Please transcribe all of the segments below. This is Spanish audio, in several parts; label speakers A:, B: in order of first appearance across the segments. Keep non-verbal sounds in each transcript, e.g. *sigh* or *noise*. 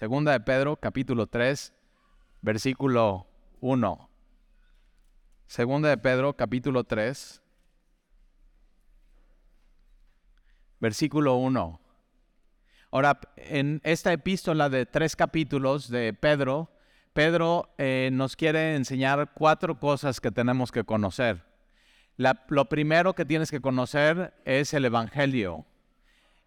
A: Segunda de Pedro, capítulo 3, versículo 1. Segunda de Pedro, capítulo 3, versículo 1. Ahora, en esta epístola de tres capítulos de Pedro, Pedro eh, nos quiere enseñar cuatro cosas que tenemos que conocer. lo primero que tienes que conocer es el Evangelio.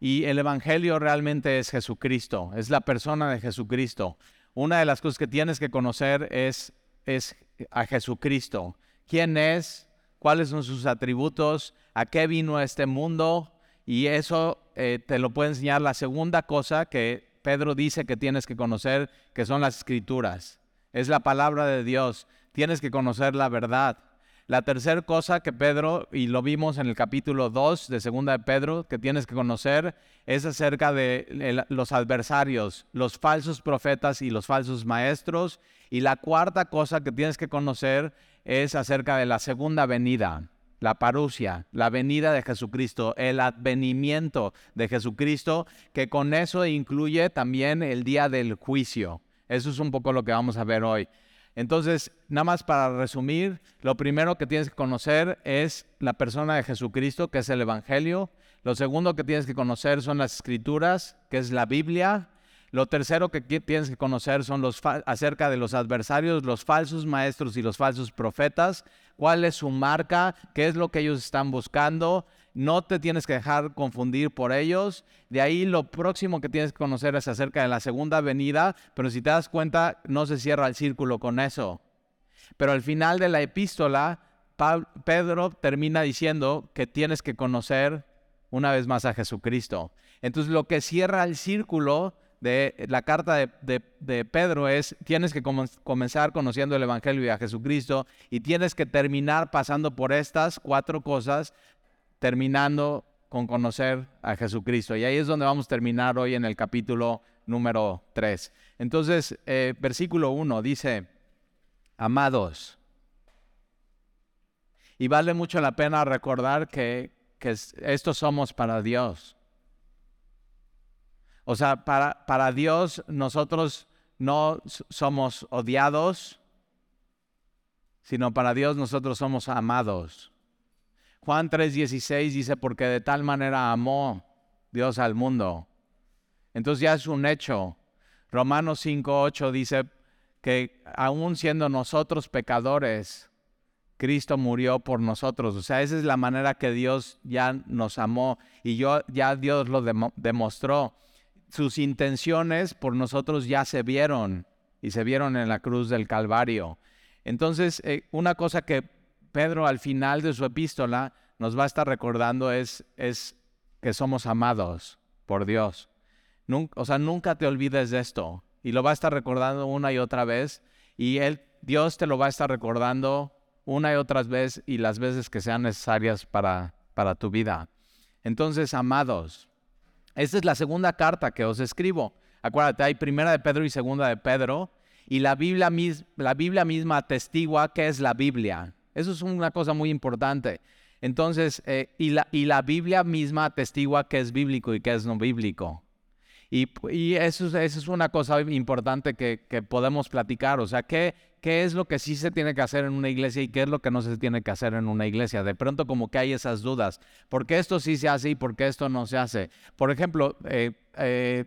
A: Y el Evangelio realmente es Jesucristo, es la persona de Jesucristo. Una de las cosas que tienes que conocer es, es a Jesucristo quién es, cuáles son sus atributos, a qué vino este mundo. Y eso eh, te lo puede enseñar la segunda cosa que Pedro dice que tienes que conocer, que son las escrituras. Es la palabra de Dios. Tienes que conocer la verdad. La tercera cosa que Pedro, y lo vimos en el capítulo 2 de Segunda de Pedro, que tienes que conocer, es acerca de los adversarios, los falsos profetas y los falsos maestros. Y la cuarta cosa que tienes que conocer es acerca de la segunda venida, la parusia, la venida de Jesucristo, el advenimiento de Jesucristo, que con eso incluye también el día del juicio. Eso es un poco lo que vamos a ver hoy. Entonces, nada más para resumir, lo primero que tienes que conocer es la persona de Jesucristo, que es el Evangelio. Lo segundo que tienes que conocer son las escrituras, que es la Biblia. Lo tercero que tienes que conocer son los acerca de los adversarios, los falsos maestros y los falsos profetas. ¿Cuál es su marca? ¿Qué es lo que ellos están buscando? No te tienes que dejar confundir por ellos. De ahí lo próximo que tienes que conocer es acerca de la segunda venida, pero si te das cuenta, no se cierra el círculo con eso. Pero al final de la epístola, Pedro termina diciendo que tienes que conocer una vez más a Jesucristo. Entonces lo que cierra el círculo de la carta de, Pedro es, tienes que comenzar conociendo el Evangelio y a Jesucristo y tienes que terminar pasando por estas cuatro cosas terminando con conocer a Jesucristo. Y ahí es donde vamos a terminar hoy en el capítulo número 3. Entonces, eh, versículo 1 dice, amados, y vale mucho la pena recordar que, que estos somos para Dios. O sea, para, para Dios nosotros no somos odiados, sino para Dios nosotros somos amados. Juan 3:16 dice, porque de tal manera amó Dios al mundo. Entonces ya es un hecho. Romanos 5:8 dice que aún siendo nosotros pecadores, Cristo murió por nosotros. O sea, esa es la manera que Dios ya nos amó y ya Dios lo demostró. Sus intenciones por nosotros ya se vieron y se vieron en la cruz del Calvario. Entonces, eh, una cosa que Pedro al final de su epístola nos va a estar recordando es, es que somos amados por Dios. o sea, nunca te olvides de esto. Y lo va a estar recordando una y otra vez. Y él, Dios te lo va a estar recordando una y otra vez y las veces que sean necesarias para, para tu vida. Entonces, amados, esta es la segunda carta que os escribo. Acuérdate, hay primera de Pedro y segunda de Pedro. Y la Biblia, la Biblia misma atestigua qué es la Biblia. Eso es una cosa muy importante. Entonces, eh, y, la, y, la, Biblia misma atestigua qué es bíblico y qué es no bíblico. Y, y eso, eso, es una cosa importante que, que, podemos platicar. O sea, ¿qué, ¿qué es lo que sí se tiene que hacer en una iglesia y qué es lo que no se tiene que hacer en una iglesia? De pronto como que hay esas dudas. ¿Por qué esto sí se hace y por qué esto no se hace? Por ejemplo, eh, eh,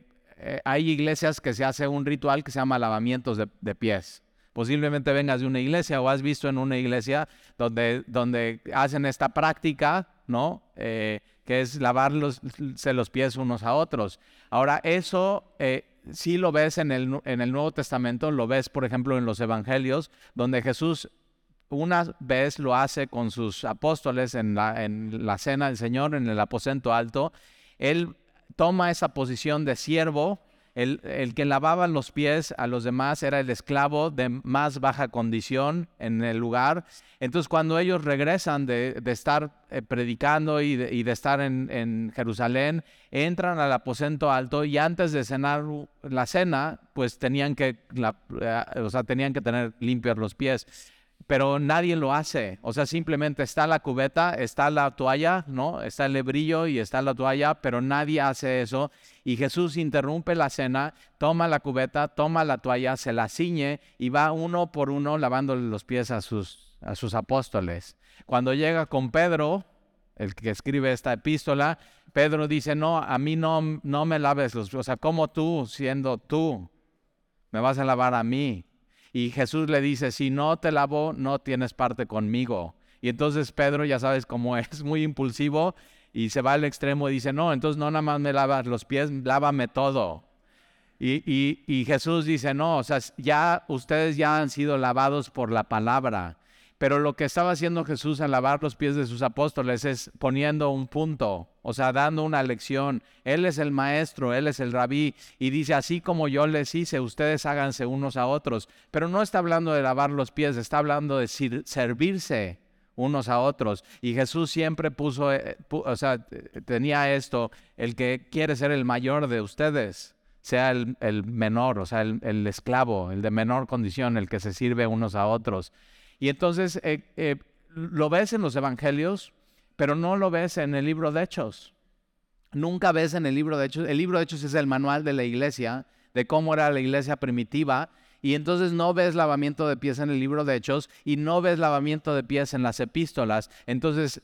A: hay iglesias que se hace un ritual que se llama lavamientos de, de pies. Posiblemente vengas de una iglesia o has visto en una iglesia donde, donde hacen esta práctica, ¿no? Eh, que es lavarse los pies unos a otros. Ahora, eso eh, sí lo ves en el, en el Nuevo Testamento, lo ves, por ejemplo, en los Evangelios, donde Jesús una vez lo hace con sus apóstoles en la, en la cena del Señor, en el aposento alto. Él toma esa posición de siervo el, que lavaba los pies a los demás era el esclavo de más baja condición en el lugar. Entonces cuando ellos regresan de, estar eh, predicando y de, estar en, Jerusalén, entran al aposento alto y antes de cenar la cena, pues tenían que, eh, o sea, tenían que tener limpios los pies. Pero nadie lo hace. O sea, simplemente está la cubeta, está la toalla, ¿no? Está el lebrillo y está la toalla, pero nadie hace eso. Y Jesús interrumpe la cena, toma la cubeta, toma la toalla, se la ciñe y va uno por uno lavándole los pies a sus, a sus apóstoles. Cuando llega con Pedro, el que escribe esta epístola, Pedro dice, no, a mí no, no me laves los pies. O sea, como tú, siendo tú, me vas a lavar a mí. Y Jesús le dice, si no te lavo, no tienes parte conmigo. Y entonces Pedro, ya sabes cómo *laughs* es, muy impulsivo y se va al extremo y dice, no, entonces no nada más me lavas los pies, lávame todo. Y, y, Jesús dice, no, o sea, ya ustedes ya han sido lavados por la palabra. Pero lo que estaba haciendo Jesús al lavar los pies de sus apóstoles es poniendo un punto, o sea, dando una lección. Él es el maestro, Él es el rabí, y dice, así como yo les hice, ustedes háganse unos a otros. Pero no está hablando de lavar los pies, está hablando de servirse unos a otros. Y Jesús siempre puso, eh, o sea, tenía esto, el que quiere ser el mayor de ustedes sea el, menor, o sea, el, esclavo, el de menor condición, el que se sirve unos a otros. Y entonces eh, eh, lo ves en los evangelios, pero no lo ves en el libro de Hechos. Nunca ves en el libro de Hechos. El libro de Hechos es el manual de la iglesia, de cómo era la iglesia primitiva. Y entonces no ves lavamiento de pies en el libro de Hechos y no ves lavamiento de pies en las epístolas. Entonces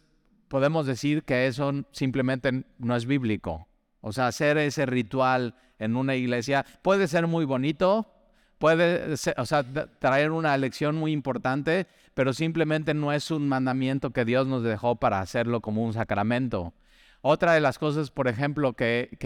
A: podemos decir que eso simplemente no es bíblico. O sea, hacer ese ritual en una iglesia puede ser muy bonito, puede o sea, traer una lección muy importante, pero simplemente no es un mandamiento que Dios nos dejó para hacerlo como un sacramento. Otra de las cosas, por ejemplo, que,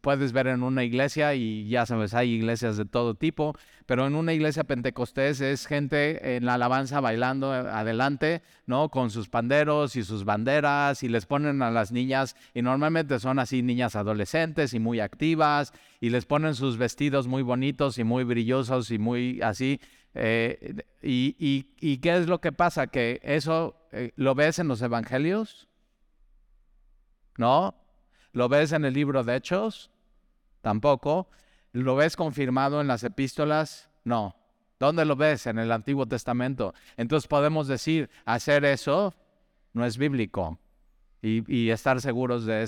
A: puedes ver en una iglesia, y ya sabes, hay iglesias de todo tipo, pero en una iglesia pentecostés es gente en la alabanza bailando adelante, ¿no? Con sus panderos y sus banderas, y les ponen a las niñas, y normalmente son así niñas adolescentes y muy activas, y les ponen sus vestidos muy bonitos y muy brillosos y muy así. Eh, y, qué es lo que pasa? Que eso eh, lo ves en los evangelios ¿No? ¿Lo ves en el libro de Hechos? Tampoco. ¿Lo ves confirmado en las epístolas? No. ¿Dónde lo ves? En el Antiguo Testamento. Entonces podemos decir, hacer eso no es bíblico y, estar seguros de,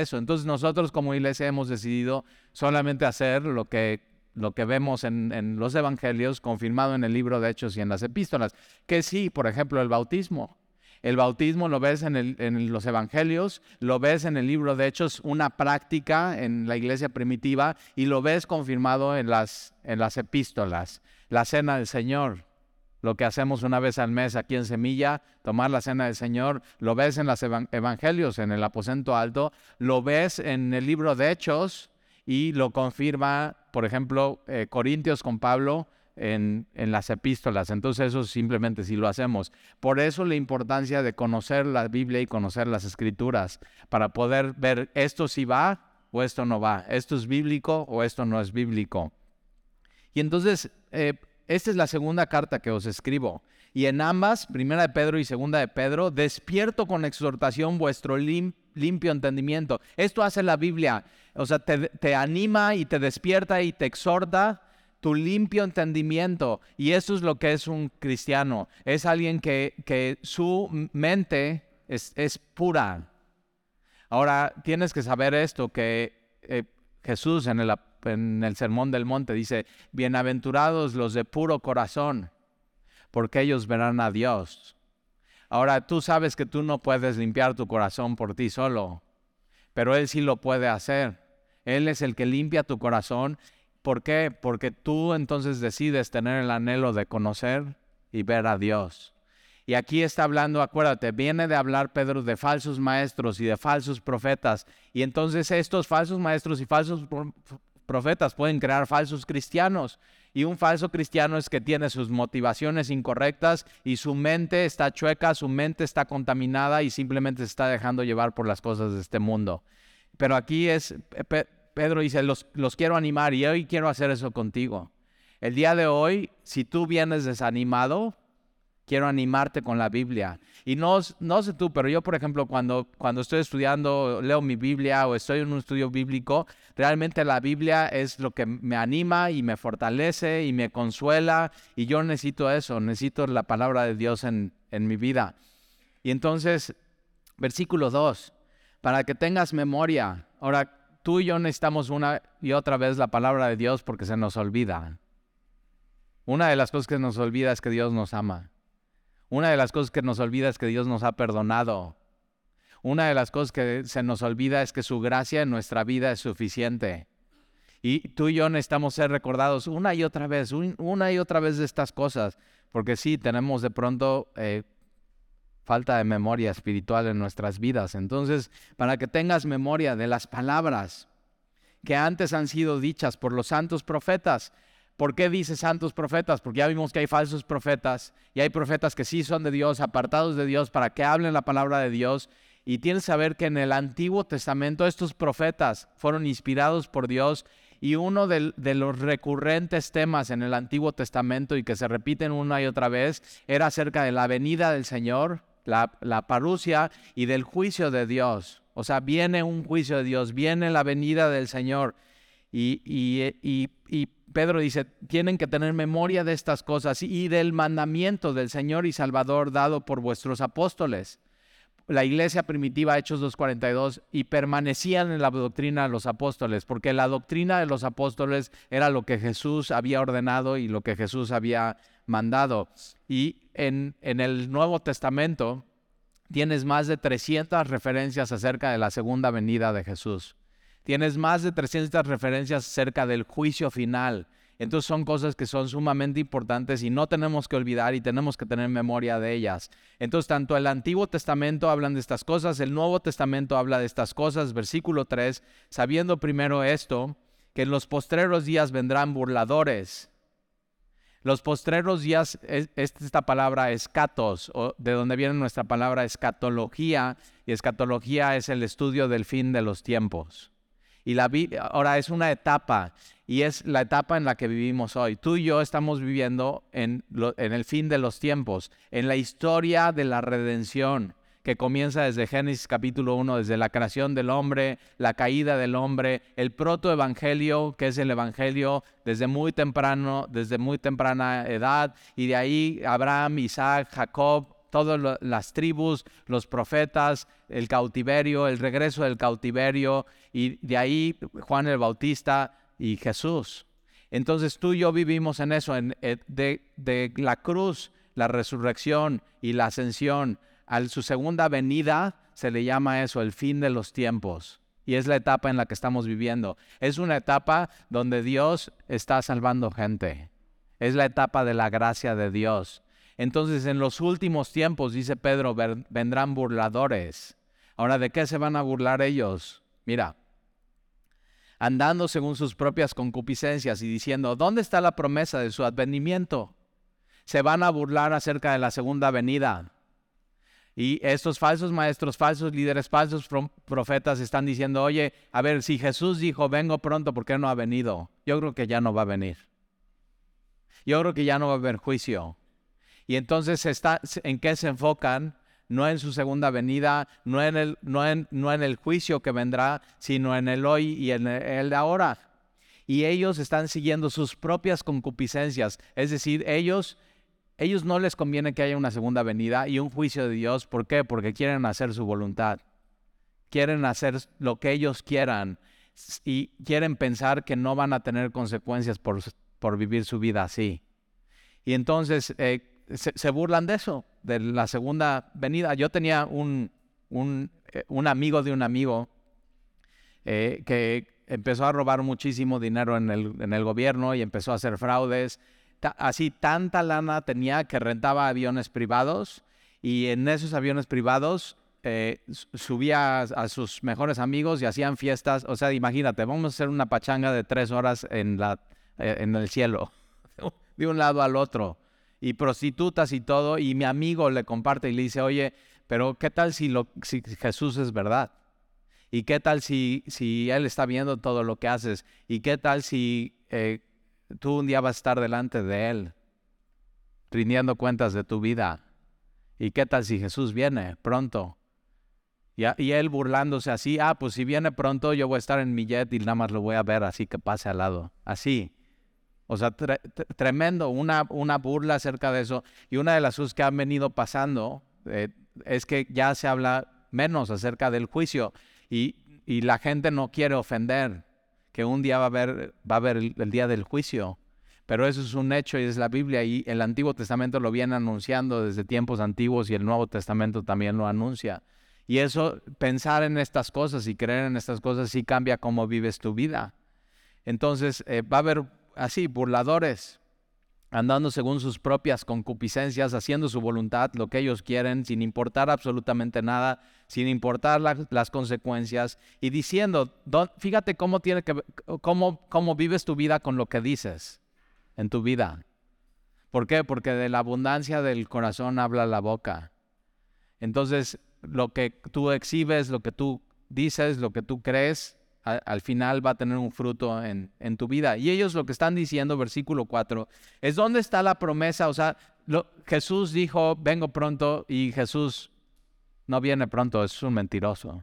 A: eso. Entonces nosotros como iglesia hemos decidido solamente hacer lo que, lo que vemos en, en los evangelios, confirmado en el libro de Hechos y en las epístolas. Que sí, por ejemplo, el bautismo. El bautismo lo ves en, los evangelios, lo ves en el libro de Hechos, una práctica en la iglesia primitiva y lo ves confirmado en las, en las epístolas. La cena del Señor, lo que hacemos una vez al mes aquí en Semilla, tomar la cena del Señor, lo ves en los evangelios, en el aposento alto, lo ves en el libro de Hechos y lo confirma, por ejemplo, eh, Corintios con Pablo, en, las epístolas. Entonces eso simplemente si lo hacemos. Por eso la importancia de conocer la Biblia y conocer las escrituras, para poder ver esto si va o esto no va, esto es bíblico o esto no es bíblico. Y entonces, eh, esta es la segunda carta que os escribo. Y en ambas, primera de Pedro y segunda de Pedro, despierto con exhortación vuestro limpio entendimiento. Esto hace la Biblia. O sea, te, te anima y te despierta y te exhorta tu limpio entendimiento. Y eso es lo que es un cristiano. Es alguien que, que su mente es, es, pura. Ahora, tienes que saber esto, que eh, Jesús en el, en el Sermón del Monte dice, bienaventurados los de puro corazón, porque ellos verán a Dios. Ahora, tú sabes que tú no puedes limpiar tu corazón por ti solo, pero Él sí lo puede hacer. Él es el que limpia tu corazón ¿Por qué? Porque tú entonces decides tener el anhelo de conocer y ver a Dios. Y aquí está hablando, acuérdate, viene de hablar Pedro de falsos maestros y de falsos profetas. Y entonces estos falsos maestros y falsos profetas pueden crear falsos cristianos. Y un falso cristiano es que tiene sus motivaciones incorrectas y su mente está chueca, su mente está contaminada y simplemente se está dejando llevar por las cosas de este mundo. Pero aquí es, Pedro dice, los, quiero animar y hoy quiero hacer eso contigo. El día de hoy, si tú vienes desanimado, quiero animarte con la Biblia. Y no, no sé tú, pero yo, por ejemplo, cuando, cuando estoy estudiando, leo mi Biblia o estoy en un estudio bíblico, realmente la Biblia es lo que me anima y me fortalece y me consuela. Y yo necesito eso, necesito la palabra de Dios en, en mi vida. Y entonces, versículo 2, para que tengas memoria. Ahora, tú y yo necesitamos una y otra vez la palabra de Dios porque se nos olvida. Una de las cosas que nos olvida es que Dios nos ama. Una de las cosas que nos olvida es que Dios nos ha perdonado. Una de las cosas que se nos olvida es que su gracia en nuestra vida es suficiente. Y tú y yo necesitamos ser recordados una y otra vez, una y otra vez de estas cosas, porque sí, tenemos de pronto eh, falta de memoria espiritual en nuestras vidas. Entonces, para que tengas memoria de las palabras que antes han sido dichas por los santos profetas, ¿Por qué dice santos profetas? Porque ya vimos que hay falsos profetas y hay profetas que sí son de Dios, apartados de Dios, para que hablen la palabra de Dios. Y tienes que saber que en el Antiguo Testamento estos profetas fueron inspirados por Dios y uno de, los recurrentes temas en el Antiguo Testamento y que se repiten una y otra vez era acerca de la venida del Señor, la, la parucia y del juicio de Dios. O sea, viene un juicio de Dios, viene la venida del Señor. Y, y, y, Pedro dice, tienen que tener memoria de estas cosas y del mandamiento del Señor y Salvador dado por vuestros apóstoles. La iglesia primitiva, Hechos 2.42, y permanecían en la doctrina de los apóstoles, porque la doctrina de los apóstoles era lo que Jesús había ordenado y lo que Jesús había mandado. Y en, en el Nuevo Testamento tienes más de 300 referencias acerca de la segunda venida de Jesús. Tienes más de 300 referencias acerca del juicio final. Entonces son cosas que son sumamente importantes y no tenemos que olvidar y tenemos que tener memoria de ellas. Entonces tanto el Antiguo Testamento hablan de estas cosas, el Nuevo Testamento habla de estas cosas. Versículo 3, sabiendo primero esto, que en los postreros días vendrán burladores. Los postreros días, esta palabra escatos, de donde viene nuestra palabra escatología, y escatología es el estudio del fin de los tiempos. Y la ahora es una etapa y es la etapa en la que vivimos hoy. Tú y yo estamos viviendo en, en el fin de los tiempos, en la historia de la redención que comienza desde Génesis capítulo 1, desde la creación del hombre, la caída del hombre, el protoevangelio, que es el evangelio desde muy temprano, desde muy temprana edad, y de ahí Abraham, Isaac, Jacob, todas las tribus, los profetas, el cautiverio, el regreso del cautiverio, y de ahí Juan el Bautista y Jesús. Entonces tú y yo vivimos en eso, en, eh, de, la cruz, la resurrección y la ascensión a su segunda venida, se le llama eso el fin de los tiempos. Y es la etapa en la que estamos viviendo. Es una etapa donde Dios está salvando gente. Es la etapa de la gracia de Dios. Entonces en los últimos tiempos, dice Pedro, vendrán burladores. Ahora, ¿de qué se van a burlar ellos? Mira, andando según sus propias concupiscencias y diciendo, ¿dónde está la promesa de su advenimiento? Se van a burlar acerca de la segunda venida. Y estos falsos maestros, falsos líderes, falsos profetas están diciendo, oye, a ver, si Jesús dijo, vengo pronto, ¿por qué no ha venido? Yo creo que ya no va a venir. Yo creo que ya no va a haber juicio. Y entonces en qué se enfocan, no en su segunda venida, no en, el, no, en, no en el juicio que vendrá, sino en el hoy y en el ahora. Y ellos están siguiendo sus propias concupiscencias, es decir, ellos, ellos no les conviene que haya una segunda venida y un juicio de Dios. ¿Por qué? Porque quieren hacer su voluntad, quieren hacer lo que ellos quieran y quieren pensar que no van a tener consecuencias por, por vivir su vida así. Y entonces eh, se, burlan de eso, de la segunda venida. Yo tenía un, un, eh, amigo de un amigo eh, que empezó a robar muchísimo dinero en el, en el, gobierno y empezó a hacer fraudes. así tanta lana tenía que rentaba aviones privados y en esos aviones privados eh, subía a, sus mejores amigos y hacían fiestas. O sea, imagínate, vamos a hacer una pachanga de tres horas en, la, en el cielo, *laughs* de un lado al otro y prostitutas y todo, y mi amigo le comparte y le dice, oye, pero ¿qué tal si, lo, si Jesús es verdad? ¿Y qué tal si, si Él está viendo todo lo que haces? ¿Y qué tal si eh, tú un día vas a estar delante de Él? rindiendo cuentas de tu vida. ¿Y qué tal si Jesús viene pronto? Y, él burlándose así, ah, pues si viene pronto yo voy a estar en mi jet y nada más lo voy a ver así que pase al lado. Así. O sea, tremendo, una, una burla acerca de eso. Y una de las cosas que han venido pasando eh, es que ya se habla menos acerca del juicio y, y, la gente no quiere ofender que un día va a haber, va a haber el día del juicio. Pero eso es un hecho y es la Biblia y el Antiguo Testamento lo viene anunciando desde tiempos antiguos y el Nuevo Testamento también lo anuncia. Y eso, pensar en estas cosas y creer en estas cosas sí cambia cómo vives tu vida. Entonces eh, va a haber así burladores andando según sus propias concupiscencias, haciendo su voluntad, lo que ellos quieren, sin importar absolutamente nada, sin importar las consecuencias, y diciendo, fíjate cómo, tiene cómo, cómo vives tu vida con lo que dices en tu vida. ¿Por qué? Porque de la abundancia del corazón habla la boca. Entonces, lo que tú exhibes, lo que tú dices, lo que tú crees, al final va a tener un fruto en, tu vida. Y ellos lo que están diciendo, versículo 4, es dónde está la promesa. O sea, Jesús dijo, vengo pronto y Jesús no viene pronto, es un mentiroso.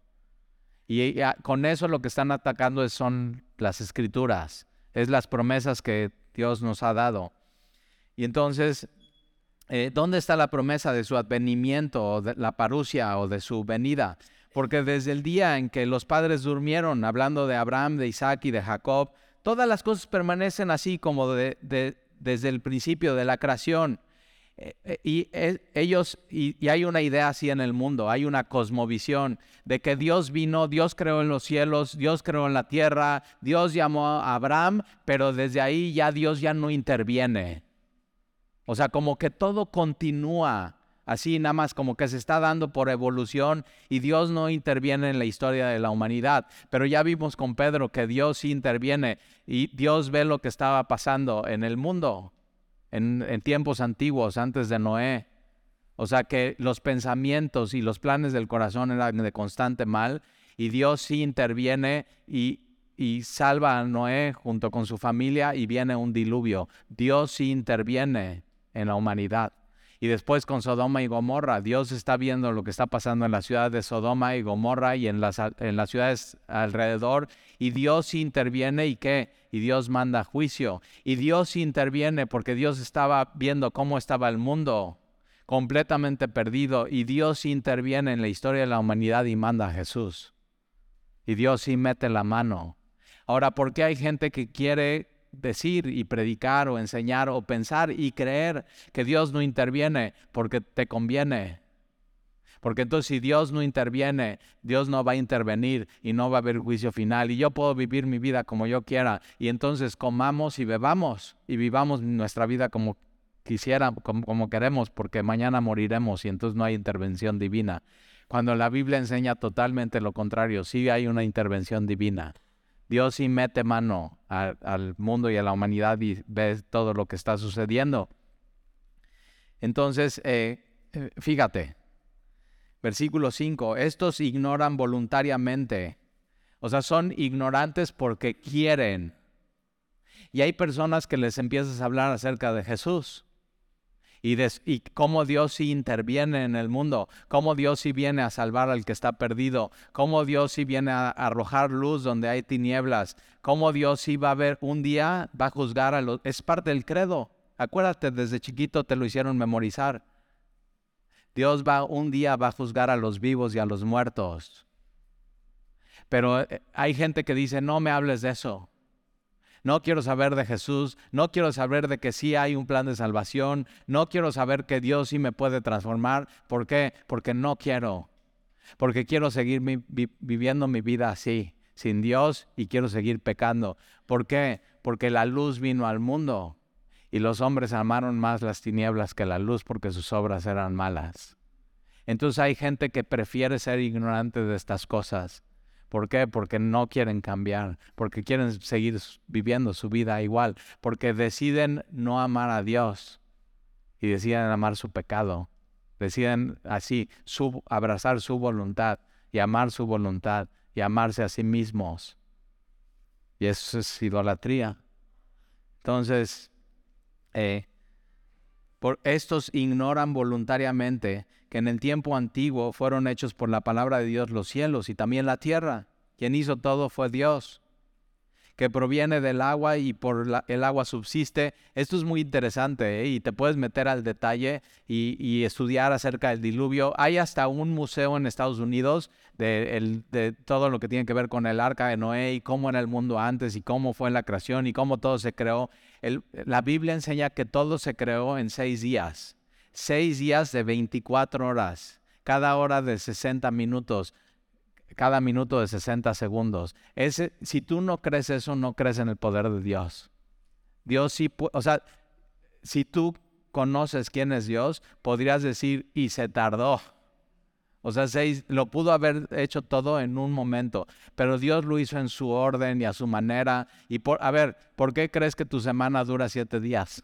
A: Y con eso lo que están atacando son las escrituras, es las promesas que Dios nos ha dado. Y entonces, eh, ¿dónde está la promesa de su advenimiento, o de la parucia o de su venida? Porque desde el día en que los padres durmieron, hablando de Abraham, de Isaac y de Jacob, todas las cosas permanecen así como desde el principio de la creación. Eh, eh, y ellos, y, hay una idea así en el mundo, hay una cosmovisión de que Dios vino, Dios creó en los cielos, Dios creó en la tierra, Dios llamó a Abraham, pero desde ahí ya Dios ya no interviene. O sea, como que todo continúa así nada más como que se está dando por evolución y Dios no interviene en la historia de la humanidad. Pero ya vimos con Pedro que Dios sí interviene y Dios ve lo que estaba pasando en el mundo en, tiempos antiguos, antes de Noé. O sea que los pensamientos y los planes del corazón eran de constante mal y Dios sí interviene y, y, salva a Noé junto con su familia y viene un diluvio. Dios sí interviene en la humanidad. Y después con Sodoma y Gomorra, Dios está viendo lo que está pasando en la ciudad de Sodoma y Gomorra y en las, en las ciudades alrededor. Y Dios interviene y qué? Y Dios manda juicio. Y Dios interviene porque Dios estaba viendo cómo estaba el mundo completamente perdido. Y Dios interviene en la historia de la humanidad y manda a Jesús. Y Dios sí mete la mano. Ahora, ¿por qué hay gente que quiere decir y predicar o enseñar o pensar y creer que Dios no interviene porque te conviene. Porque entonces si Dios no interviene, Dios no va a intervenir y no va a haber juicio final. Y yo puedo vivir mi vida como yo quiera. Y entonces comamos y bebamos y vivamos nuestra vida como quisiera, como, queremos, porque mañana moriremos y entonces no hay intervención divina. Cuando la Biblia enseña totalmente lo contrario, sí hay una intervención divina. Dios sí mete mano al mundo y a la humanidad y ve todo lo que está sucediendo. Entonces, eh, eh, fíjate, versículo 5, estos ignoran voluntariamente, o sea, son ignorantes porque quieren. Y hay personas que les empiezas a hablar acerca de Jesús y, cómo Dios sí interviene en el mundo, cómo Dios sí viene a salvar al que está perdido, cómo Dios sí viene a, arrojar luz donde hay tinieblas, cómo Dios sí va a ver un día, va a juzgar a los... Es parte del credo. Acuérdate, desde chiquito te lo hicieron memorizar. Dios va un día va a juzgar a los vivos y a los muertos. Pero eh, hay gente que dice, no me hables de eso no quiero saber de Jesús, no quiero saber de que sí hay un plan de salvación, no quiero saber que Dios sí me puede transformar. ¿Por qué? Porque no quiero, porque quiero seguir viviendo mi vida así, sin Dios y quiero seguir pecando. ¿Por qué? Porque la luz vino al mundo y los hombres amaron más las tinieblas que la luz porque sus obras eran malas. Entonces hay gente que prefiere ser ignorante de estas cosas ¿Por qué? Porque no quieren cambiar, porque quieren seguir viviendo su vida igual, porque deciden no amar a Dios y deciden amar su pecado. Deciden así abrazar su voluntad y amar su voluntad y amarse a sí mismos. Y eso es idolatría. Entonces, eh, Por estos ignoran voluntariamente que en el tiempo antiguo fueron hechos por la palabra de Dios los cielos y también la tierra. Quien hizo todo fue Dios que proviene del agua y por el agua subsiste. Esto es muy interesante ¿eh? y te puedes meter al detalle y, estudiar acerca del diluvio. Hay hasta un museo en Estados Unidos de, de, todo lo que tiene que ver con el arca de Noé y cómo era el mundo antes y cómo fue la creación y cómo todo se creó. la Biblia enseña que todo se creó en seis días. Seis días de 24 horas, cada hora de 60 minutos cada minuto de 60 segundos. Ese, si tú no crees eso, no crees en el poder de Dios. Dios sí, o sea, si tú conoces quién es Dios, podrías decir, y se tardó. O sea, se, lo pudo haber hecho todo en un momento, pero Dios lo hizo en su orden y a su manera. Y por, a ver, ¿por qué crees que tu semana dura siete días?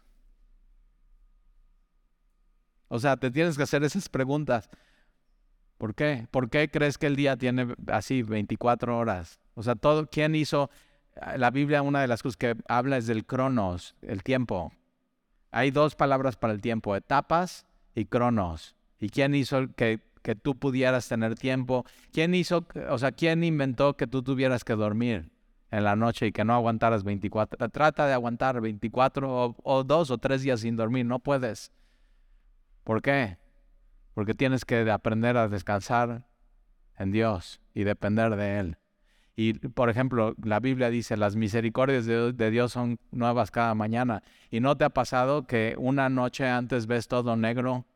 A: O sea, te tienes que hacer esas preguntas. ¿Por qué? ¿Por qué crees que el día tiene así 24 horas? O sea, todo, ¿quién hizo? Ah, la Biblia, una de las cosas que habla es del cronos, el tiempo. Hay dos palabras para el tiempo, etapas y cronos. ¿Y quién hizo que, que tú pudieras tener tiempo? ¿Quién hizo, o sea, quién inventó que tú tuvieras que dormir en la noche y que no aguantaras 24? Trata de aguantar 24 o, o dos o tres días sin dormir, no puedes. ¿Por qué? porque tienes que aprender a descansar en Dios y depender de Él. Y, por ejemplo, la Biblia dice, las misericordias de, Dios son nuevas cada mañana. ¿Y no te ha pasado que una noche antes ves todo negro?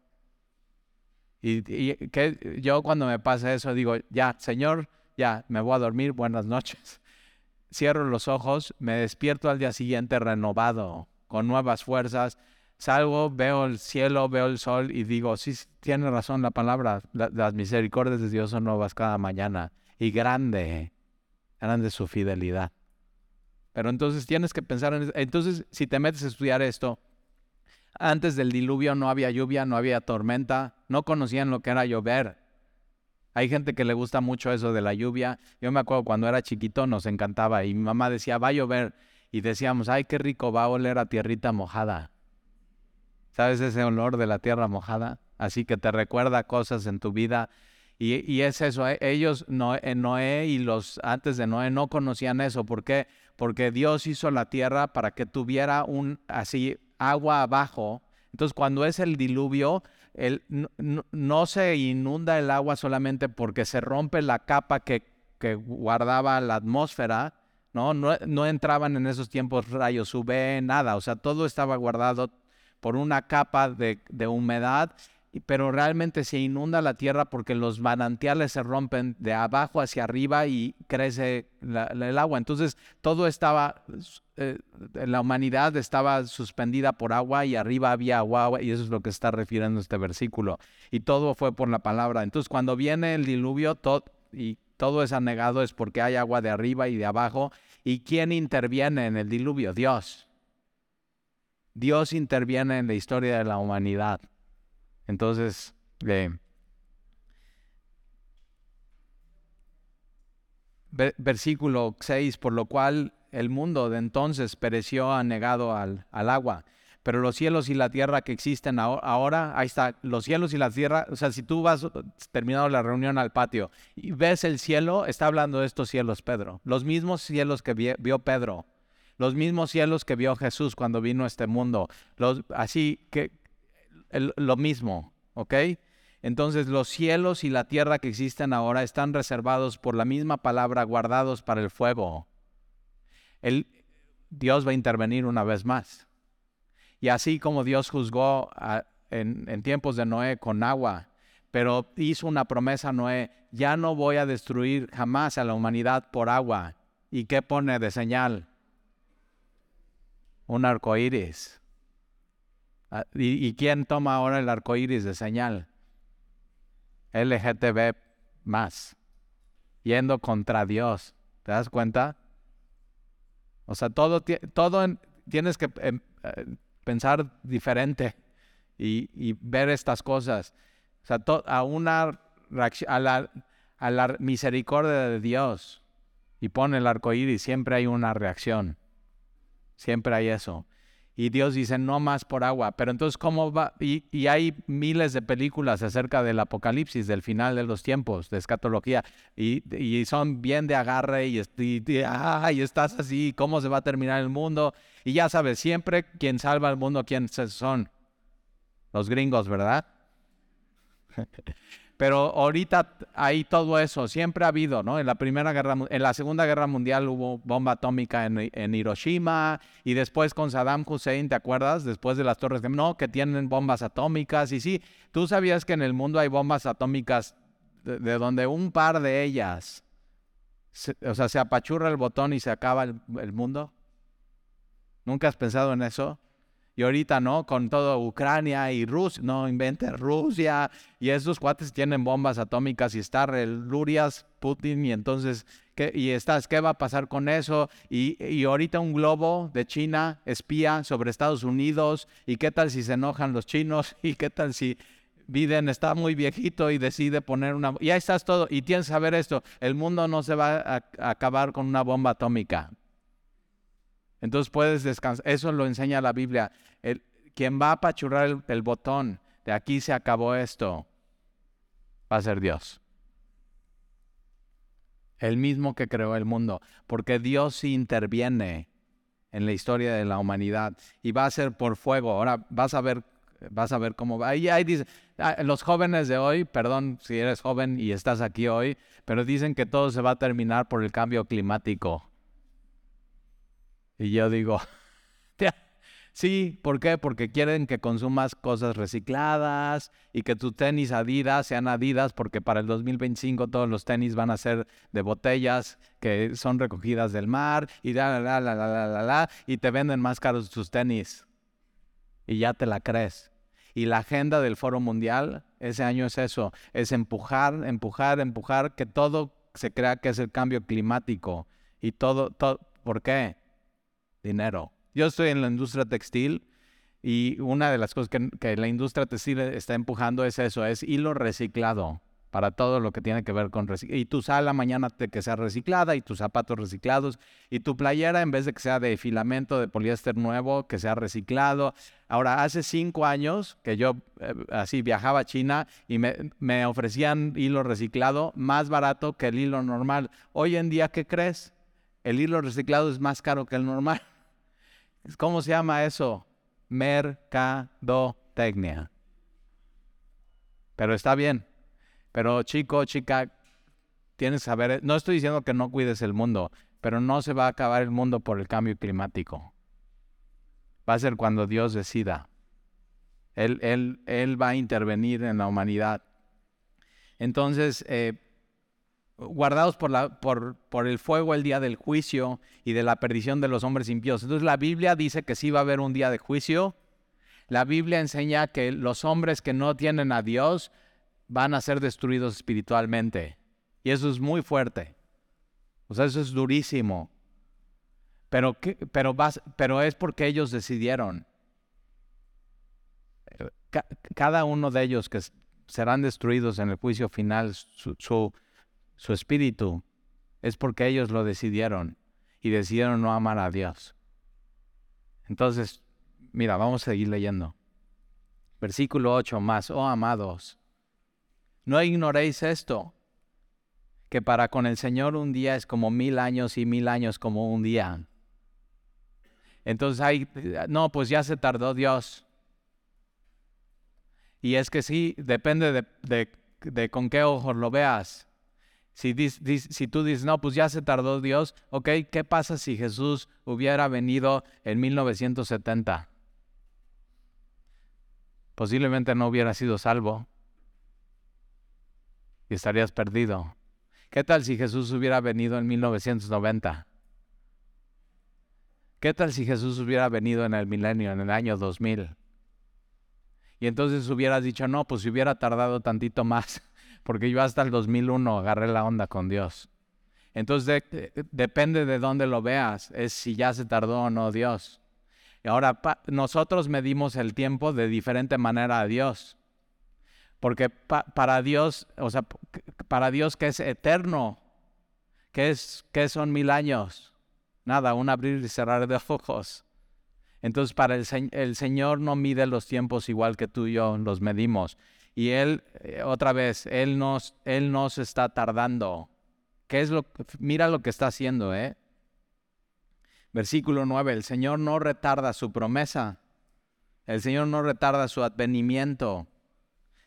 A: Y, que yo cuando me pasa eso digo, ya, Señor, ya, me voy a dormir, buenas noches. *laughs* Cierro los ojos, me despierto al día siguiente renovado, con nuevas fuerzas, Salgo, veo el cielo, veo el sol y digo, sí, tiene razón la palabra, las misericordias de Dios son nuevas cada mañana y grande, grande su fidelidad. Pero entonces tienes que pensar en Entonces, si te metes a estudiar esto, antes del diluvio no había lluvia, no había tormenta, no conocían lo que era llover. Hay gente que le gusta mucho eso de la lluvia. Yo me acuerdo cuando era chiquito nos encantaba y mi mamá decía, va a llover. Y decíamos, ay, qué rico, va a oler a tierrita mojada. ¿Sabes ese olor de la tierra mojada? Así que te recuerda cosas en tu vida. Y, es eso, eh, ellos, Noé, eh, Noé y los antes de Noé no conocían eso. ¿Por qué? Porque Dios hizo la tierra para que tuviera un así agua abajo. Entonces cuando es el diluvio, el, no, se inunda el agua solamente porque se rompe la capa que, que guardaba la atmósfera, ¿no? ¿no? No entraban en esos tiempos rayos UV, nada, o sea, todo estaba guardado por una capa de, humedad, pero realmente se inunda la tierra porque los manantiales se rompen de abajo hacia arriba y crece el agua. Entonces todo estaba, eh, la humanidad estaba suspendida por agua y arriba había agua y eso es lo que está refiriendo este versículo. Y todo fue por la palabra. Entonces cuando viene el diluvio todo, y todo es anegado es porque hay agua de arriba y de abajo. ¿Y quién interviene en el diluvio? Dios. Dios interviene en la historia de la humanidad. Entonces, versículo 6, por lo cual el mundo de entonces pereció anegado al, al agua. Pero los cielos y la tierra que existen ahora, ahí está, los cielos y la tierra, o sea, si tú vas terminado la reunión al patio y ves el cielo, está hablando de estos cielos Pedro, los mismos cielos que vio Pedro los mismos cielos que vio Jesús cuando vino a este mundo, los, así que lo mismo, ¿ok? Entonces los cielos y la tierra que existen ahora están reservados por la misma palabra, guardados para el fuego. El, Dios va a intervenir una vez más. Y así como Dios juzgó en, en tiempos de Noé con agua, pero hizo una promesa a Noé, ya no voy a destruir jamás a la humanidad por agua. ¿Y qué pone de señal? Un arco iris. Ah, ¿Y, quién toma ahora el arco iris de señal? LGTB más. Yendo contra Dios. ¿Te das cuenta? O sea, todo, todo tienes que em, eh, pensar diferente y, ver estas cosas. O sea, a una a la, a la misericordia de Dios y pone el arco iris, siempre hay una reacción. Siempre hay eso. Y Dios dice, no más por agua. Pero entonces, ¿cómo va? Y, hay miles de películas acerca del apocalipsis, del final de los tiempos, de escatología. Y, son bien de agarre y, y, estás así, ¿cómo se va a terminar el mundo? Y ya sabes, siempre quien salva al mundo, ¿quién son? Los gringos, ¿verdad? *laughs* Pero ahorita hay todo eso, siempre ha habido, ¿no? En la primera guerra, en la segunda guerra mundial hubo bomba atómica en, Hiroshima y después con Saddam Hussein, ¿te acuerdas? Después de las torres de no, que tienen bombas atómicas y sí, tú sabías que en el mundo hay bombas atómicas de, donde un par de ellas, o sea, se apachurra el botón y se acaba el mundo. ¿Nunca has pensado en eso? Y ahorita, ¿no? Con todo Ucrania y Rusia, no invente Rusia. Y esos cuates tienen bombas atómicas y está el Lurias Putin. Y entonces, ¿qué, y estás, ¿qué va a pasar con eso? Y, y ahorita un globo de China espía sobre Estados Unidos. ¿Y qué tal si se enojan los chinos? *laughs* ¿Y qué tal si Biden está muy viejito y decide poner una... Y ahí estás todo. Y tienes que saber esto. El mundo no se va a acabar con una bomba atómica. Entonces puedes descansar. Eso lo enseña la Biblia. El, quien va a apachurrar el, botón de aquí se acabó esto, va a ser Dios. El mismo que creó el mundo. Porque Dios sí interviene en la historia de la humanidad y va a ser por fuego. Ahora vas a ver, vas a ver cómo va. Ahí, ahí ah, los jóvenes de hoy, perdón si eres joven y estás aquí hoy, pero dicen que todo se va a terminar por el cambio climático. Y yo digo, *laughs* sí, ¿por qué? Porque quieren que consumas cosas recicladas y que tus tenis Adidas sean Adidas, porque para el 2025 todos los tenis van a ser de botellas que son recogidas del mar y la, la, la, la, la, la, la, y te venden más caros tus tenis. Y ya te la crees. Y la agenda del Foro Mundial ese año es eso, es empujar, empujar, empujar, que todo se crea que es el cambio climático. Y todo, todo ¿por qué? Dinero. Yo estoy en la industria textil y una de las cosas que, la industria textil está empujando es eso, es hilo reciclado para todo lo que tiene que ver con reciclado. Y tu sala mañana te, que sea reciclada y tus zapatos reciclados y tu playera en vez de que sea de filamento de poliéster nuevo, que sea reciclado. Ahora, hace cinco años que yo eh, así viajaba a China y me, me ofrecían hilo reciclado más barato que el hilo normal. Hoy en día, ¿qué crees? el hilo reciclado es más caro que el normal. ¿Cómo se llama eso? Mercadotecnia. Pero está bien. Pero chico, chica, tienes que saber, no estoy diciendo que no cuides el mundo, pero no se va a acabar el mundo por el cambio climático. Va a ser cuando Dios decida. Él, él, él va a intervenir en la humanidad. Entonces, eh, guardados por, el fuego el día del juicio y de la perdición de los hombres impíos. Entonces la Biblia dice que sí va a haber un día de juicio. La Biblia enseña que los hombres que no tienen a Dios van a ser destruidos espiritualmente. Y eso es muy fuerte. O sea, eso es durísimo. Pero, es porque ellos decidieron. Cada uno de ellos que serán destruidos en el juicio final, su espíritu, es porque ellos lo decidieron y decidieron no amar a Dios. Entonces, mira, vamos a seguir leyendo. Versículo 8 más, oh amados, no ignoréis esto, que para con el Señor un día es como mil años y mil años como un día. Entonces hay, no, pues ya se tardó Dios. Y es que sí, depende de, de, de con qué ojos lo veas. Si, si, tú dices, no, pues ya se tardó Dios, ok, ¿qué pasa si Jesús hubiera venido en 1970? Posiblemente no hubiera sido salvo y estarías perdido. ¿Qué tal si Jesús hubiera venido en 1990? ¿Qué tal si Jesús hubiera venido en el milenio, en el año 2000? Y entonces hubieras dicho, no, pues si hubiera tardado tantito más *laughs* porque yo hasta el 2001 agarré la onda con Dios. Entonces depende de dónde lo veas, es si ya se tardó o no Dios. Y ahora nosotros medimos el tiempo de diferente manera a Dios. Porque para Dios, o sea, para Dios que es eterno, ¿qué, es, qué son mil años? Nada, un abrir y cerrar de ojos. Entonces, para el, el, Señor no mide los tiempos igual que tú y yo los medimos. Y Él, eh, otra vez, Él nos, Él nos está tardando. ¿Qué es lo, mira lo que está haciendo, ¿eh? Versículo 9, el Señor no retarda su promesa. El Señor no retarda su advenimiento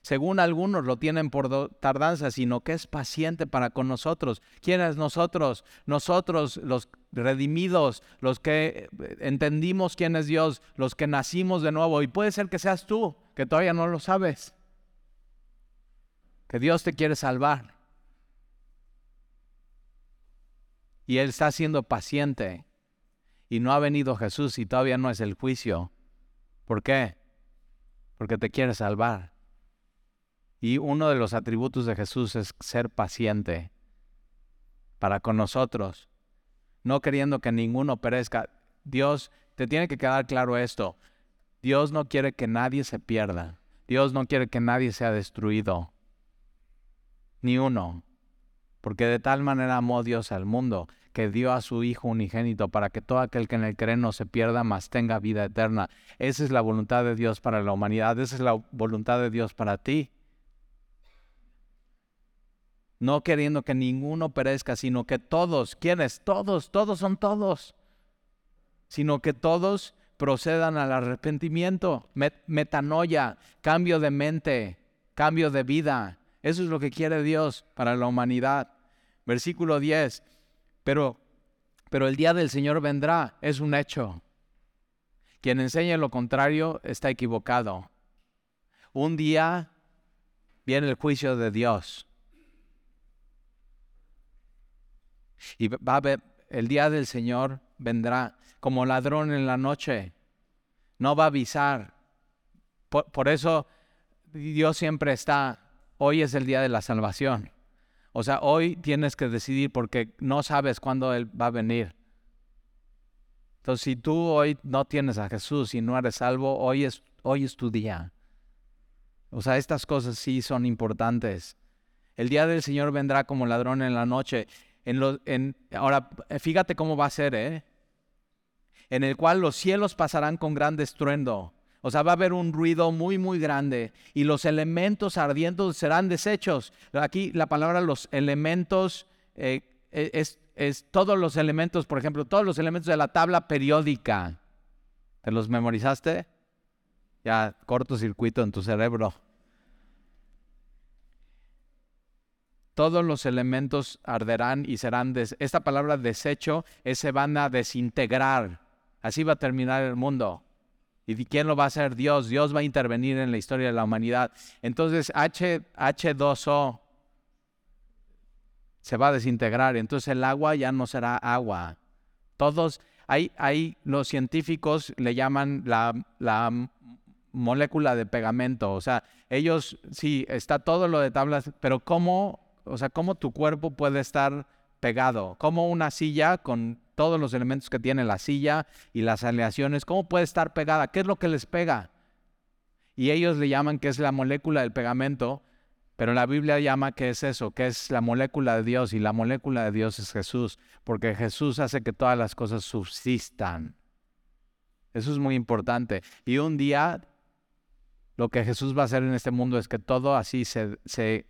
A: según algunos lo tienen por tardanza, sino que es paciente para con nosotros. ¿Quiénes nosotros? Nosotros, los redimidos, los que eh, entendimos quién es Dios, los que nacimos de nuevo. Y puede ser que seas tú, que todavía no lo sabes. Que Dios te quiere salvar. Y Él está siendo paciente. Y no ha venido Jesús y todavía no es el juicio. ¿Por qué? Porque te quiere salvar. Y uno de los atributos de Jesús es ser paciente para con nosotros, no queriendo que ninguno perezca. Dios, te tiene que quedar claro esto. Dios no quiere que nadie se pierda. Dios no quiere que nadie sea destruido. Ni uno. Porque de tal manera amó Dios al mundo que dio a su Hijo unigénito para que todo aquel que en él cree no se pierda, mas tenga vida eterna. Esa es la voluntad de Dios para la humanidad. Esa es la voluntad de Dios para ti no queriendo que ninguno perezca, sino que todos, ¿quiénes? Todos, todos son todos, sino que todos procedan al arrepentimiento, metanoia, cambio de mente, cambio de vida. Eso es lo que quiere Dios para la humanidad. Versículo 10, pero, pero el día del Señor vendrá, es un hecho. Quien enseña lo contrario está equivocado. Un día viene el juicio de Dios Y va a el día del Señor vendrá como ladrón en la noche. No va a avisar. Por, eso Dios siempre está, hoy es el día de la salvación. O sea, hoy tienes que decidir porque no sabes cuándo Él va a venir. Entonces, si tú hoy no tienes a Jesús y no eres salvo, hoy es, hoy es tu día. O sea, estas cosas sí son importantes. El día del Señor vendrá como ladrón en la noche en ahora, fíjate cómo va a ser, ¿eh? En el cual los cielos pasarán con gran estruendo. O sea, va a haber un ruido muy, muy grande y los elementos ardientes serán deshechos. Aquí la palabra los elementos eh, e, es, es todos los elementos, por ejemplo, todos los elementos de la tabla periódica. ¿Te los memorizaste? Ya, cortocircuito en tu cerebro. todos los elementos arderán y serán, esta palabra desecho es se van a desintegrar. Así va a terminar el mundo. ¿Y quién lo va a hacer? Dios. Dios va a intervenir en la historia de la humanidad. Entonces H, H2O se va a desintegrar. Entonces el agua ya no será agua. Todos, hay, hay los científicos le llaman la, la molécula de pegamento. O sea, ellos, sí, está todo lo de tablas, pero ¿cómo o sea, cómo tu cuerpo puede estar pegado, como una silla con todos los elementos que tiene la silla y las aleaciones, cómo puede estar pegada, qué es lo que les pega. Y ellos le llaman que es la molécula del pegamento, pero la Biblia llama que es eso, que es la molécula de Dios y la molécula de Dios es Jesús, porque Jesús hace que todas las cosas subsistan. Eso es muy importante. Y un día lo que Jesús va a hacer en este mundo es que todo así se, se,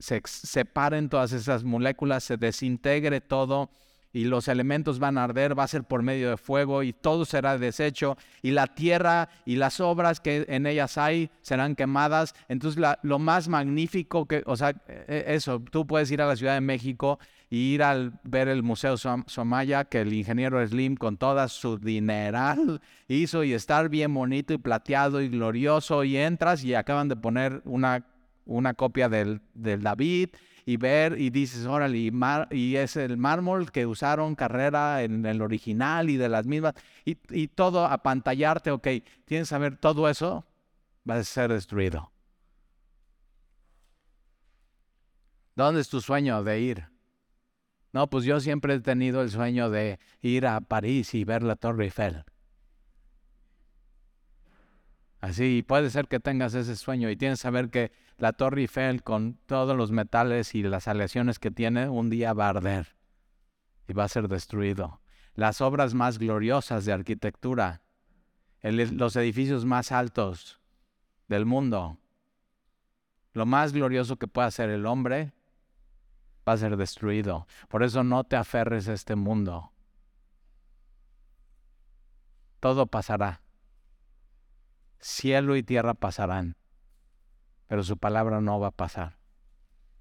A: se separen todas esas moléculas, se desintegre todo y los elementos van a arder, va a ser por medio de fuego y todo será deshecho y la tierra y las obras que en ellas hay serán quemadas. Entonces lo más magnífico que, o sea, e, eso, tú puedes ir a la Ciudad de México y ir a ver el Museo Somaya que el ingeniero Slim con toda su dineral hizo y estar bien bonito y plateado y glorioso y entras y acaban de poner una una copia del, David y ver y dices, órale, y, es el mármol que usaron carrera en el original y de las mismas, y, y todo apantallarte, ok, tienes que saber todo eso va a ser destruido. ¿Dónde es tu sueño de ir? No, pues yo siempre he tenido el sueño de ir a París y ver la Torre Eiffel. Así, puede ser que tengas ese sueño y tienes que saber que la Torre Eiffel con todos los metales y las aleaciones que tiene, un día va a arder y va a ser destruido. Las obras más gloriosas de arquitectura los edificios más altos del mundo. Lo más glorioso que pueda hacer el hombre va a ser destruido. Por eso no te aferres a este mundo. Todo pasará. Cielo y tierra pasarán, pero su palabra no va a pasar.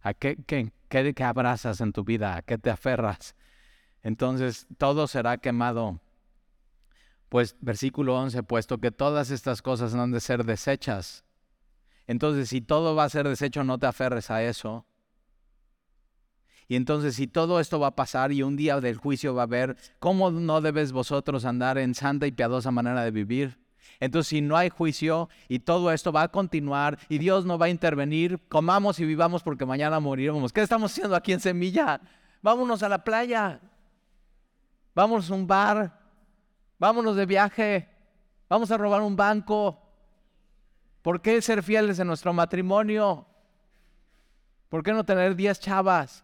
A: ¿A qué, qué, qué, abrazas en tu vida? ¿A qué te aferras? Entonces todo será quemado. Pues versículo 11, puesto que todas estas cosas han de ser desechas. Entonces si todo va a ser deshecho, no te aferres a eso. Y entonces si todo esto va a pasar y un día del juicio va a haber, ¿cómo no debes vosotros andar en santa y piadosa manera de vivir? Entonces, si no hay juicio y todo esto va a continuar y Dios no va a intervenir, comamos y vivamos porque mañana moriremos. ¿Qué estamos haciendo aquí en Semilla? Vámonos a la playa. Vámonos a un bar. Vámonos de viaje. Vamos a robar un banco. ¿Por qué ser fieles en nuestro matrimonio? ¿Por qué no tener diez chavas?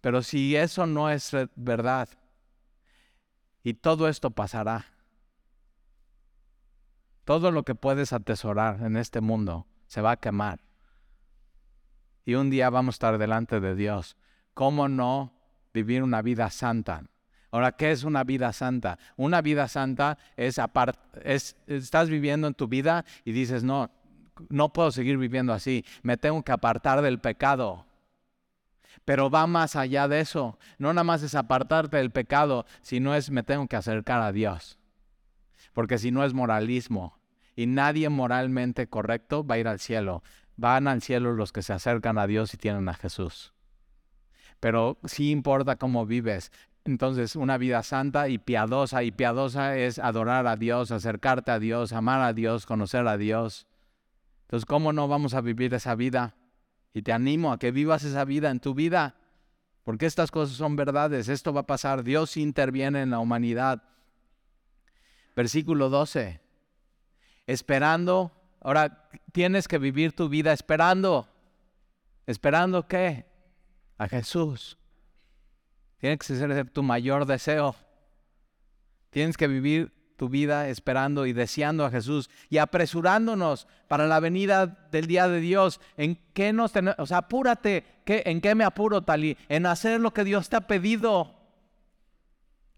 A: Pero si eso no es verdad, y todo esto pasará, todo lo que puedes atesorar en este mundo se va a quemar. Y un día vamos a estar delante de Dios. ¿Cómo no vivir una vida santa? Ahora, ¿qué es una vida santa? Una vida santa es, es estás viviendo en tu vida y dices, no, no puedo seguir viviendo así, me tengo que apartar del pecado. Pero va más allá de eso. No nada más es apartarte del pecado, sino es me tengo que acercar a Dios porque si no es moralismo. Y nadie moralmente correcto va a ir al cielo. Van al cielo los que se acercan a Dios y tienen a Jesús. Pero sí importa cómo vives. Entonces, una vida santa y piadosa, y piadosa es adorar a Dios, acercarte a Dios, amar a Dios, conocer a Dios. Entonces, ¿cómo no vamos a vivir esa vida? Y te animo a que vivas esa vida en tu vida, porque estas cosas son verdades, esto va a pasar, Dios interviene en la humanidad. Versículo 12. Esperando. Ahora tienes que vivir tu vida esperando. ¿Esperando qué? A Jesús. Tiene que ser tu mayor deseo. Tienes que vivir tu vida esperando y deseando a Jesús y apresurándonos para la venida del día de Dios. ¿En qué nos tenemos? O sea, apúrate. ¿Qué, ¿En qué me apuro, Tali? En hacer lo que Dios te ha pedido.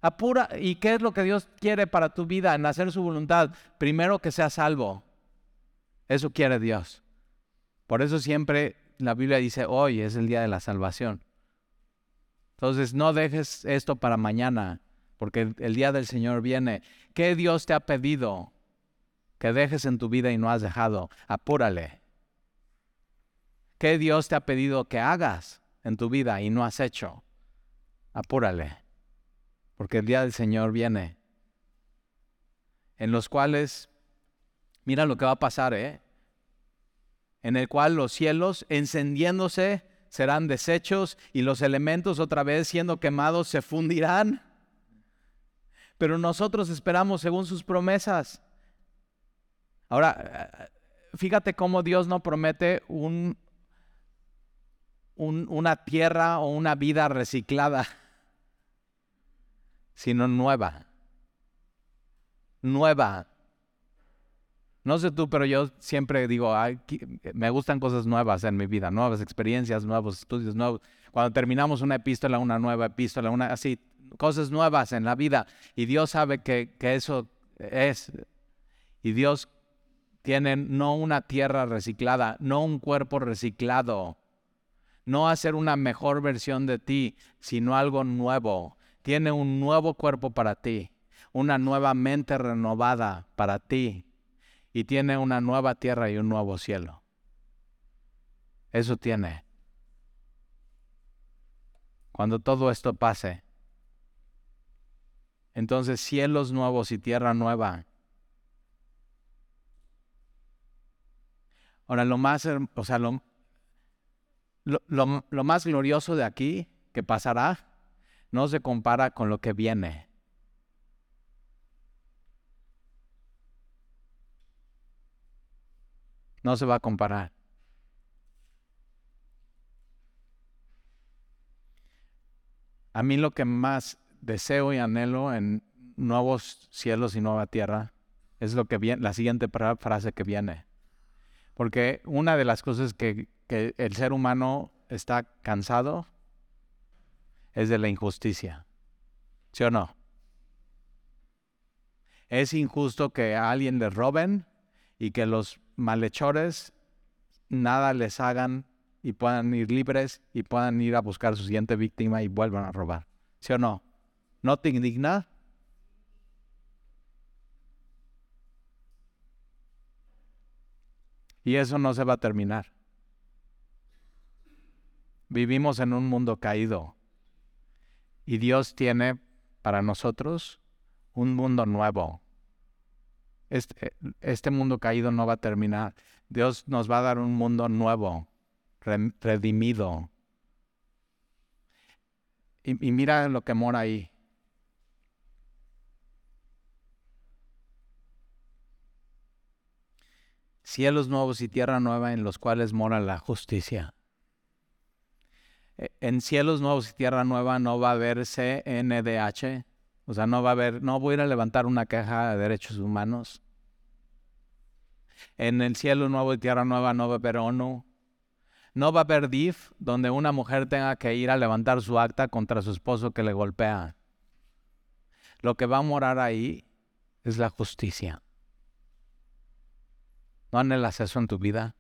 A: Apura, ¿y qué es lo que Dios quiere para tu vida? En hacer su voluntad. Primero que seas salvo. Eso quiere Dios. Por eso siempre la Biblia dice, hoy es el día de la salvación. Entonces no dejes esto para mañana, porque el día del Señor viene. ¿Qué Dios te ha pedido que dejes en tu vida y no has dejado? Apúrale. ¿Qué Dios te ha pedido que hagas en tu vida y no has hecho? Apúrale porque el día del Señor viene, en los cuales, mira lo que va a pasar, ¿eh? En el cual los cielos encendiéndose serán deshechos y los elementos otra vez siendo quemados se fundirán. Pero nosotros esperamos según sus promesas. Ahora, fíjate cómo Dios no promete un, una tierra o una vida reciclada sino nueva. Nueva. No sé tú, pero yo siempre digo, me gustan cosas nuevas en mi vida, nuevas experiencias, nuevos estudios, nuevos. Cuando terminamos una epístola, una nueva epístola, una así, cosas nuevas en la vida. Y Dios sabe que, que eso es. Y Dios tiene no una tierra reciclada, no un cuerpo reciclado, no hacer una mejor versión de ti, sino algo nuevo tiene un nuevo cuerpo para ti, una nueva mente renovada para ti y tiene una nueva tierra y un nuevo cielo. Eso tiene. Cuando todo esto pase, entonces cielos nuevos y tierra nueva. Ahora, lo más, o sea, lo, lo más glorioso de aquí que pasará no se compara con lo que viene. No se va a comparar. A mí lo que más deseo y anhelo en nuevos cielos y nueva tierra Es lo que viene, la siguiente frase que viene. Porque una de las cosas que, que el ser humano está cansado es de la injusticia. ¿Sí o no? Es injusto que a alguien le roben y que los malhechores nada les hagan y puedan ir libres y puedan ir a buscar su siguiente víctima y vuelvan a robar. ¿Sí o no? ¿No te indigna? Y eso no se va a terminar. Vivimos en un mundo caído y Dios tiene para nosotros un mundo nuevo. Este, este, mundo caído no va a terminar. Dios nos va a dar un mundo nuevo, redimido. Y, y mira lo que mora ahí. Cielos nuevos y tierra nueva en los cuales mora la justicia. E, en cielos nuevos y tierra nueva no va a haber CNDH, o sea, no va a haber, no voy a ir a levantar una caja de derechos humanos. En el cielo nuevo y tierra nueva no va a haber ONU. No va a haber DIF donde una mujer tenga que ir a levantar su acta contra su esposo que le golpea. Lo que va a morar ahí es la justicia. ¿No anhelas eso en tu vida?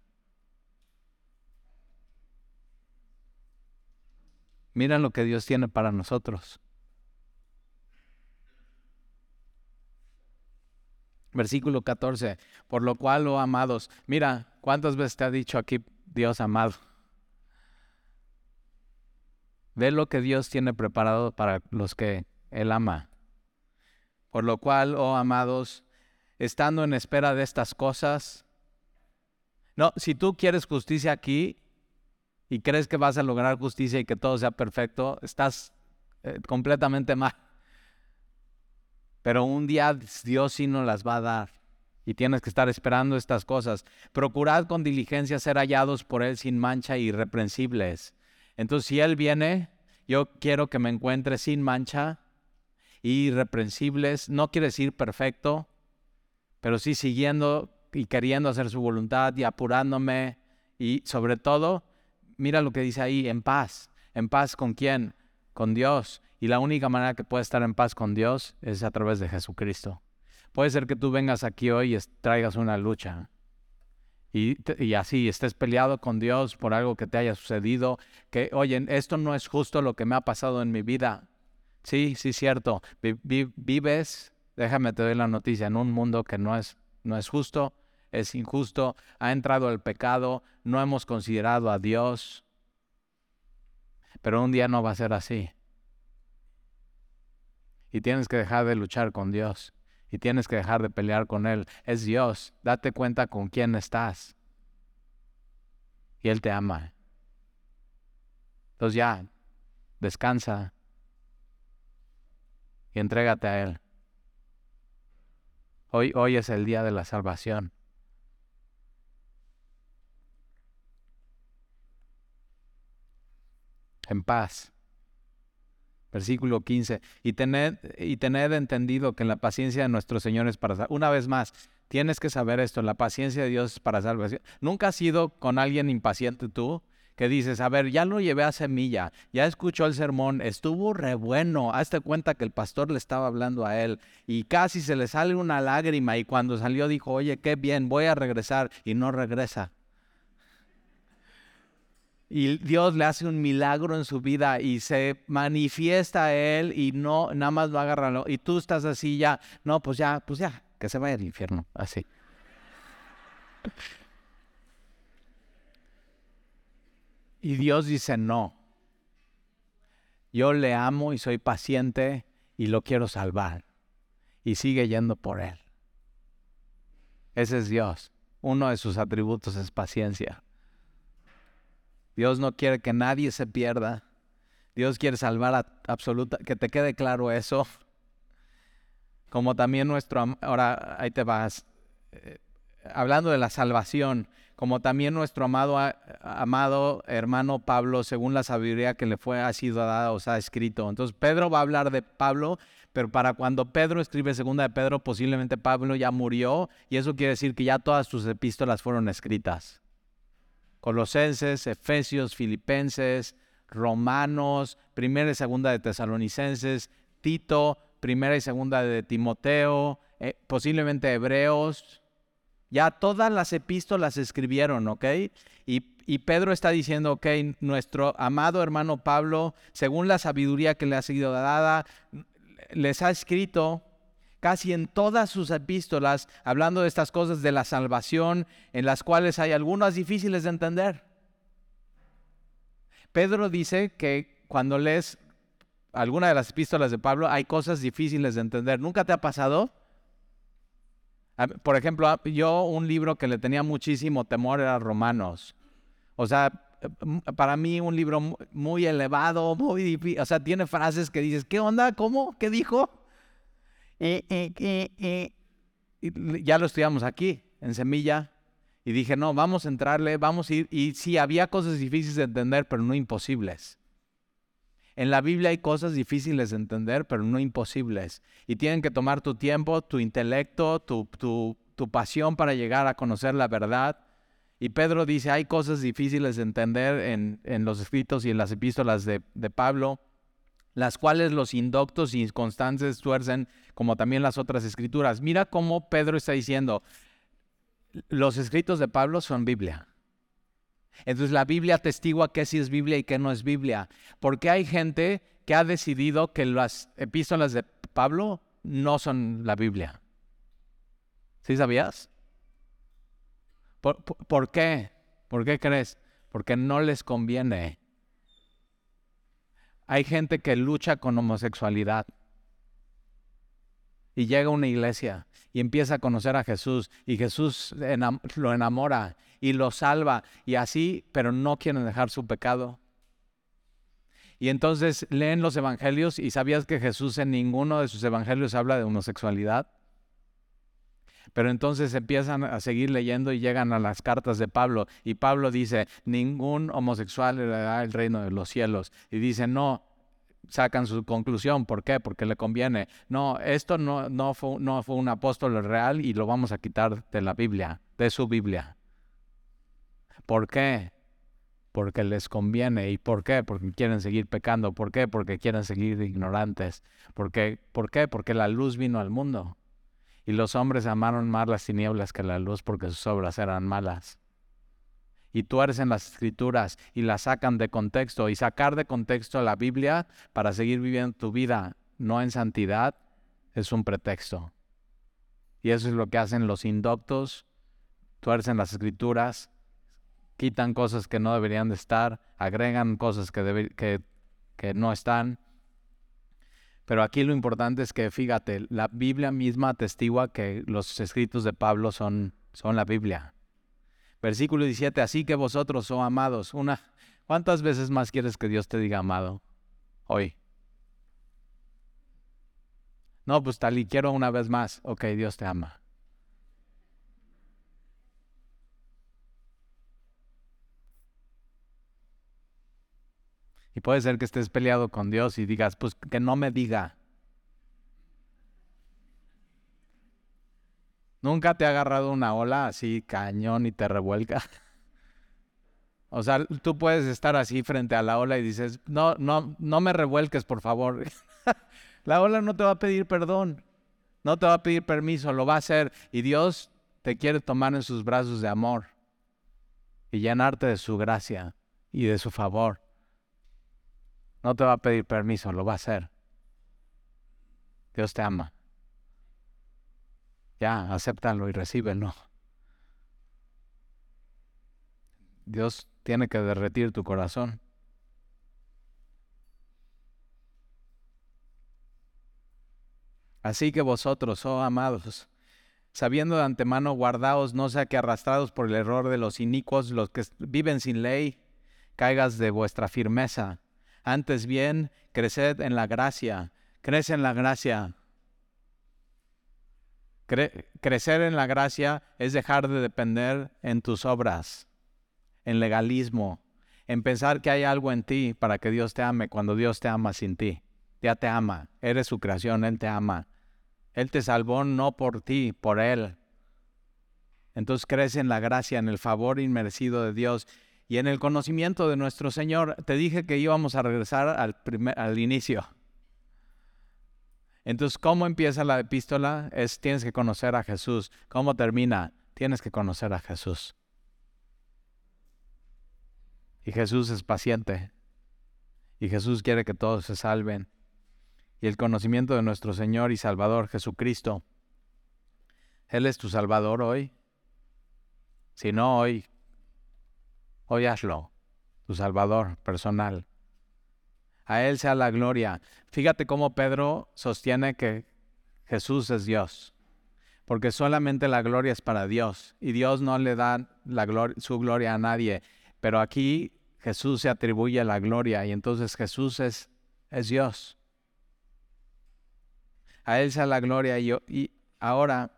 A: Mira lo que Dios tiene para nosotros. Versículo 14, por lo cual, oh amados, mira, ¿cuántas veces te ha dicho aquí Dios amado? Ve lo que Dios tiene preparado para los que Él ama. Por lo cual, oh amados, estando en espera de estas cosas, no, si tú quieres justicia aquí, y crees que vas a lograr justicia y que todo sea perfecto, estás eh, completamente *laughs* mal. Pero un día Dios sí nos las va a dar y tienes que estar esperando estas cosas. Procurad con diligencia ser hallados por Él sin mancha y irreprensibles. Entonces, si Él viene, yo quiero que me encuentre sin mancha y irreprensibles. No quiere decir perfecto, pero sí siguiendo y queriendo hacer su voluntad y apurándome y sobre todo mira lo que dice ahí, en paz. ¿En paz con quién? Con Dios. Y la única manera que puedes estar en paz con Dios es a través de Jesucristo. Puede ser que tú vengas aquí hoy y traigas una lucha. Y, así estés peleado con Dios por algo que te haya sucedido, que, oye, esto no es justo lo que me ha pasado en mi vida. Sí, sí, cierto. vives, déjame te doy la noticia, en un mundo que no es, no es justo, es injusto, ha entrado el pecado, no hemos considerado a Dios. Pero un día no va a ser así. Y tienes que dejar de luchar con Dios. Y tienes que dejar de pelear con Él. Es Dios. Date cuenta con quién estás. Y Él te ama. Entonces ya, descansa y entrégate a Él. Hoy, hoy es el día de la salvación. En paz. Versículo 15. Y tened, y entendido que la paciencia de nuestro Señor es para Una vez más, tienes que saber esto, la paciencia de Dios es para salvación. Nunca has sido con alguien impaciente tú que dices, a ver, ya lo llevé a semilla, ya escuchó el sermón, estuvo re bueno, hazte cuenta que el pastor le estaba hablando a él y casi se le sale una lágrima y cuando salió dijo, oye, qué bien, voy a regresar y no regresa y Dios le hace un milagro en su vida y se manifiesta a él y no nada más lo agarra y tú estás así ya, no, pues ya, pues ya, que se vaya al infierno, así. Y Dios dice, "No. Yo le amo y soy paciente y lo quiero salvar." Y sigue yendo por él. Ese es Dios. Uno de sus atributos es paciencia. Dios no quiere que nadie se pierda. Dios quiere salvar a absoluta, que te quede claro eso. Como también nuestro, ahora ahí te vas, eh, hablando de la salvación, como también nuestro amado, amado hermano Pablo, según la sabiduría que le fue, ha sido dada, o ha escrito. Entonces Pedro va a hablar de Pablo, pero para cuando Pedro escribe segunda de Pedro, posiblemente Pablo ya murió y eso quiere decir que ya todas sus epístolas fueron escritas. Colosenses, Efesios, Filipenses, Romanos, primera y segunda de Tesalonicenses, Tito, primera y segunda de Timoteo, eh, posiblemente Hebreos. Ya todas las epístolas escribieron, ¿ok? Y, y Pedro está diciendo, ok, nuestro amado hermano Pablo, según la sabiduría que le ha sido dada, les ha escrito casi en todas sus epístolas hablando de estas cosas de la salvación, en las cuales hay algunas difíciles de entender. Pedro dice que cuando lees alguna de las epístolas de Pablo hay cosas difíciles de entender. ¿Nunca te ha pasado? Por ejemplo, yo un libro que le tenía muchísimo temor era Romanos. O sea, para mí un libro muy elevado, muy difícil. O sea, tiene frases que dices, ¿qué onda? ¿Cómo? ¿Qué dijo? Y ya lo estudiamos aquí, en Semilla. Y dije, no, vamos a entrarle, vamos a ir. Y sí, había cosas difíciles de entender, pero no imposibles. En la Biblia hay cosas difíciles de entender, pero no imposibles. Y tienen que tomar tu tiempo, tu intelecto, tu, tu, tu pasión para llegar a conocer la verdad. Y Pedro dice, hay cosas difíciles de entender en, en los escritos y en las epístolas de, de, Pablo, las cuales los indoctos y constantes tuercen, como también las otras escrituras. Mira cómo Pedro está diciendo, los escritos de Pablo son Biblia. Entonces la Biblia atestigua qué sí es Biblia y qué no es Biblia. Porque hay gente que ha decidido que las epístolas de Pablo no son la Biblia. ¿Sí sabías? ¿Por, qué? ¿Por qué crees? Porque no les conviene. Hay gente que lucha con homosexualidad y llega a una iglesia y empieza a conocer a Jesús y Jesús lo enamora y lo salva y así, pero no quieren dejar su pecado. Y entonces leen los evangelios y sabías que Jesús en ninguno de sus evangelios habla de homosexualidad. Pero entonces empiezan a seguir leyendo y llegan a las cartas de Pablo. Y Pablo dice, ningún homosexual le da el reino de los cielos. Y dice, no, sacan su conclusión. ¿Por qué? Porque le conviene. No, esto no, no, fue, no fue un apóstol real y lo vamos a quitar de la Biblia, de su Biblia. ¿Por qué? Porque les conviene. ¿Y por qué? Porque quieren seguir pecando. ¿Por qué? Porque quieren seguir ignorantes. ¿Por qué? ¿Por qué? Porque la luz vino al mundo. Y los hombres amaron más las tinieblas que la luz porque sus obras eran malas. Y tuercen las escrituras y las sacan de contexto. Y sacar de contexto la Biblia para seguir viviendo tu vida no en santidad es un pretexto. Y eso es lo que hacen los indoctos, tuercen las escrituras, quitan cosas que no deberían de estar, agregan cosas que, que, que no están pero aquí lo importante es que, fíjate, la Biblia misma atestigua que los escritos de Pablo son, son la Biblia. Versículo 17, así que vosotros, oh amados, una, ¿cuántas veces más quieres que Dios te diga amado hoy? No, pues tal y quiero una vez más. Ok, Dios te ama. Y puede ser que estés peleado con Dios y digas, pues que no me diga. ¿Nunca te ha agarrado una ola así cañón y te revuelca? *laughs* O sea, tú puedes estar así frente a la ola y dices, no, no, no me revuelques, por favor. *laughs* la ola no te va a pedir perdón, no te va a pedir permiso, lo va a hacer. Y Dios te quiere tomar en sus brazos de amor y llenarte de su gracia y de su favor. No te va a pedir permiso, lo va a hacer. Dios te ama. Ya, acéptalo y recíbelo. Dios tiene que derretir tu corazón. Así que vosotros, oh amados, sabiendo de antemano, guardaos, no sea que arrastrados por el error de los inicuos, los que viven sin ley, caigas de vuestra firmeza antes bien, creced en la gracia. Crece en la gracia. crecer en la gracia es dejar de depender en tus obras, en legalismo, en pensar que hay algo en ti para que Dios te ame cuando Dios te ama sin ti. ya te ama, eres su creación, Él te ama. Él te salvó no por ti, por Él. Entonces crees en la gracia, en el favor inmerecido de Dios y en el conocimiento de nuestro Señor. Te dije que íbamos a regresar al, primer, al inicio. Entonces, ¿cómo empieza la epístola? Es tienes que conocer a Jesús. ¿Cómo termina? Tienes que conocer a Jesús. Y Jesús es paciente. Y Jesús quiere que todos se salven. Y el conocimiento de nuestro Señor y Salvador Jesucristo. Él es tu Salvador hoy. Si no hoy, hoy tu Salvador personal. A Él sea la gloria. Fíjate cómo Pedro sostiene que Jesús es Dios, porque solamente la gloria es para Dios y Dios no le da la su gloria a nadie. Pero aquí Jesús se atribuye la gloria y entonces Jesús es, es Dios. A Él sea la gloria y, y ahora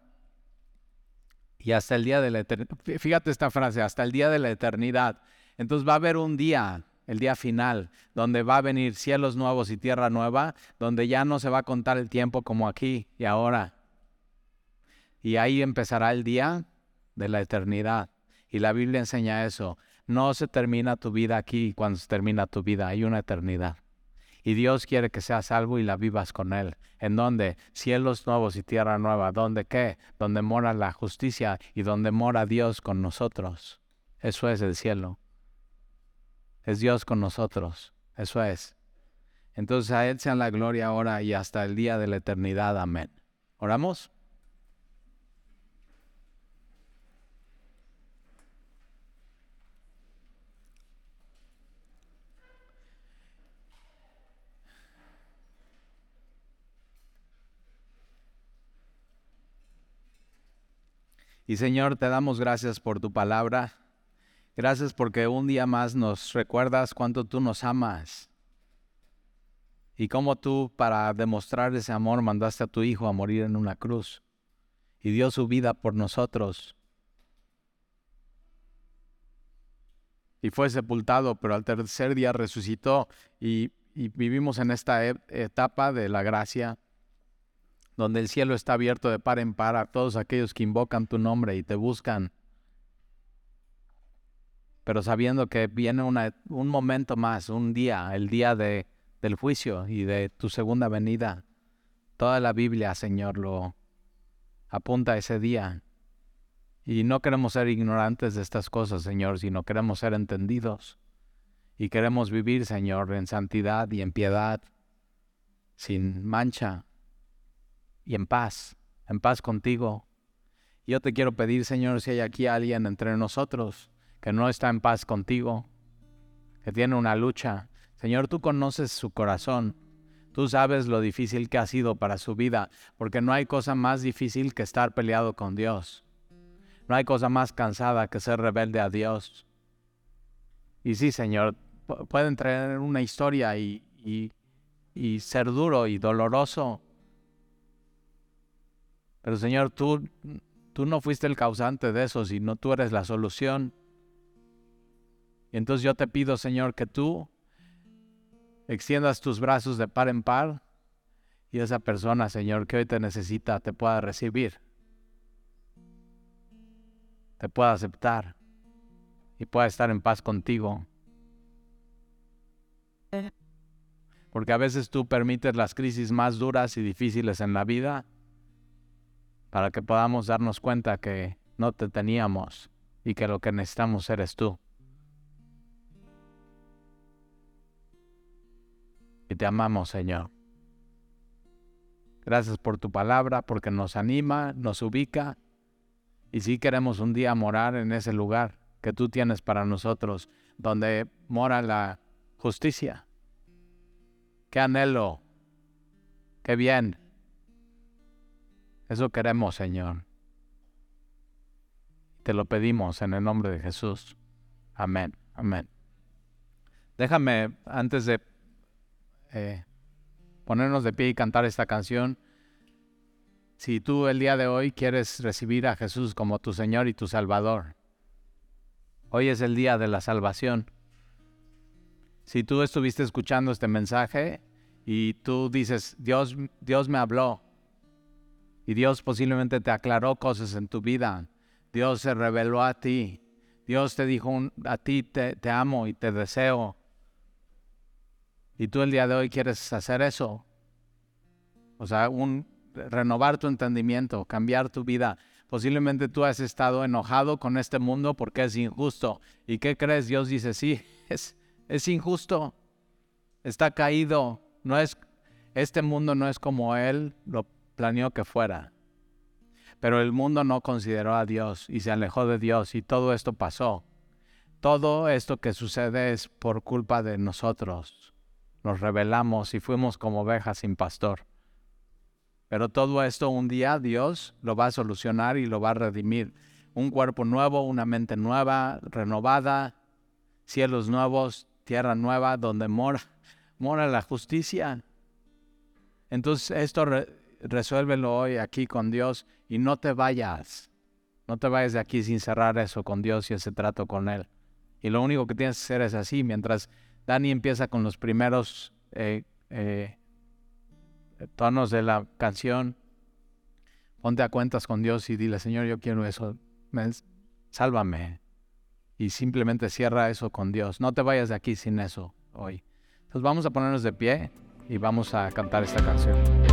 A: y hasta el día de la eternidad. Fíjate esta frase, hasta el día de la eternidad. Entonces va a haber un día, el día final, donde va a venir cielos nuevos y tierra nueva, donde ya no se va a contar el tiempo como aquí y ahora. Y ahí empezará el día de la eternidad. Y la Biblia enseña eso. No se termina tu vida aquí cuando se termina tu vida, hay una eternidad. Y Dios quiere que seas salvo y la vivas con Él. ¿En dónde? Cielos nuevos y tierra nueva. ¿Dónde qué? Donde mora la justicia y donde mora Dios con nosotros. Eso es el cielo. Es Dios con nosotros. Eso es. Entonces a Él sea la gloria ahora y hasta el día de la eternidad. Amén. ¿Oramos? Y Señor, te damos gracias por tu palabra. Gracias porque un día más nos recuerdas cuánto tú nos amas. Y cómo tú, para demostrar ese amor, mandaste a tu Hijo a morir en una cruz. Y dio su vida por nosotros. Y fue sepultado, pero al tercer día resucitó. Y, y vivimos en esta e, etapa de la gracia donde el cielo está abierto de par en par a todos aquellos que invocan tu nombre y te buscan, pero sabiendo que viene un momento más, un día, el día de, del juicio y de tu segunda venida. Toda la Biblia, Señor, lo apunta a ese día. Y no queremos ser ignorantes de estas cosas, Señor, sino queremos ser entendidos. Y queremos vivir, Señor, en santidad y en piedad, sin mancha, y en paz, en paz contigo. Yo te quiero pedir, Señor, si hay aquí alguien entre nosotros que no está en paz contigo, que tiene una lucha. Señor, tú conoces su corazón. Tú sabes lo difícil que ha sido para su vida, porque no hay cosa más difícil que estar peleado con Dios. No hay cosa más cansada que ser rebelde a Dios. Y sí, Señor, pueden traer una historia y, y, y ser duro y doloroso, pero Señor, tú, tú no fuiste el causante de eso, sino tú eres la solución. Y entonces yo te pido, Señor, que tú extiendas tus brazos de par en par y esa persona, Señor, que hoy te necesita, te pueda recibir, te pueda aceptar y pueda estar en paz contigo. Porque a veces tú permites las crisis más duras y difíciles en la vida para que podamos darnos cuenta que no te teníamos y que lo que necesitamos eres tú. Y te amamos, Señor. Gracias por tu palabra, porque nos anima, nos ubica. Y si queremos un día morar en ese lugar que tú tienes para nosotros, donde mora la justicia. Qué anhelo, qué bien eso queremos, Señor. Te lo pedimos en el nombre de Jesús. Amén, amén. Déjame, antes de eh, ponernos de pie y cantar esta canción, si tú el día de hoy quieres recibir a Jesús como tu Señor y tu Salvador, hoy es el día de la salvación. Si tú estuviste escuchando este mensaje y tú dices, Dios, Dios me habló. Y Dios posiblemente te aclaró cosas en tu vida. Dios se reveló a ti. Dios te dijo a ti te, amo y te deseo. Y tú el día de hoy quieres hacer eso. O sea, un, renovar tu entendimiento, cambiar tu vida. Posiblemente tú has estado enojado con este mundo porque es injusto. ¿Y qué crees? Dios dice, sí, *laughs* es, es injusto. Está caído. No es, este mundo no es como Él lo planeó que fuera. Pero el mundo no consideró a Dios y se alejó de Dios y todo esto pasó. Todo esto que sucede es por culpa de nosotros. Nos rebelamos y fuimos como ovejas sin pastor. Pero todo esto un día Dios lo va a solucionar y lo va a redimir. Un cuerpo nuevo, una mente nueva, renovada, cielos nuevos, tierra nueva, donde mora, mora la justicia. Entonces esto resuélvelo hoy aquí con Dios y no te vayas. No te vayas de aquí sin cerrar eso con Dios y ese trato con Él. Y lo único que tienes que hacer es así. Mientras Dani empieza con los primeros eh, eh, tonos de la canción, ponte a cuentas con Dios y dile, Señor, yo quiero eso, sálvame. Y simplemente cierra eso con Dios. No te vayas de aquí sin eso hoy. Entonces vamos a ponernos de pie y vamos a cantar esta canción.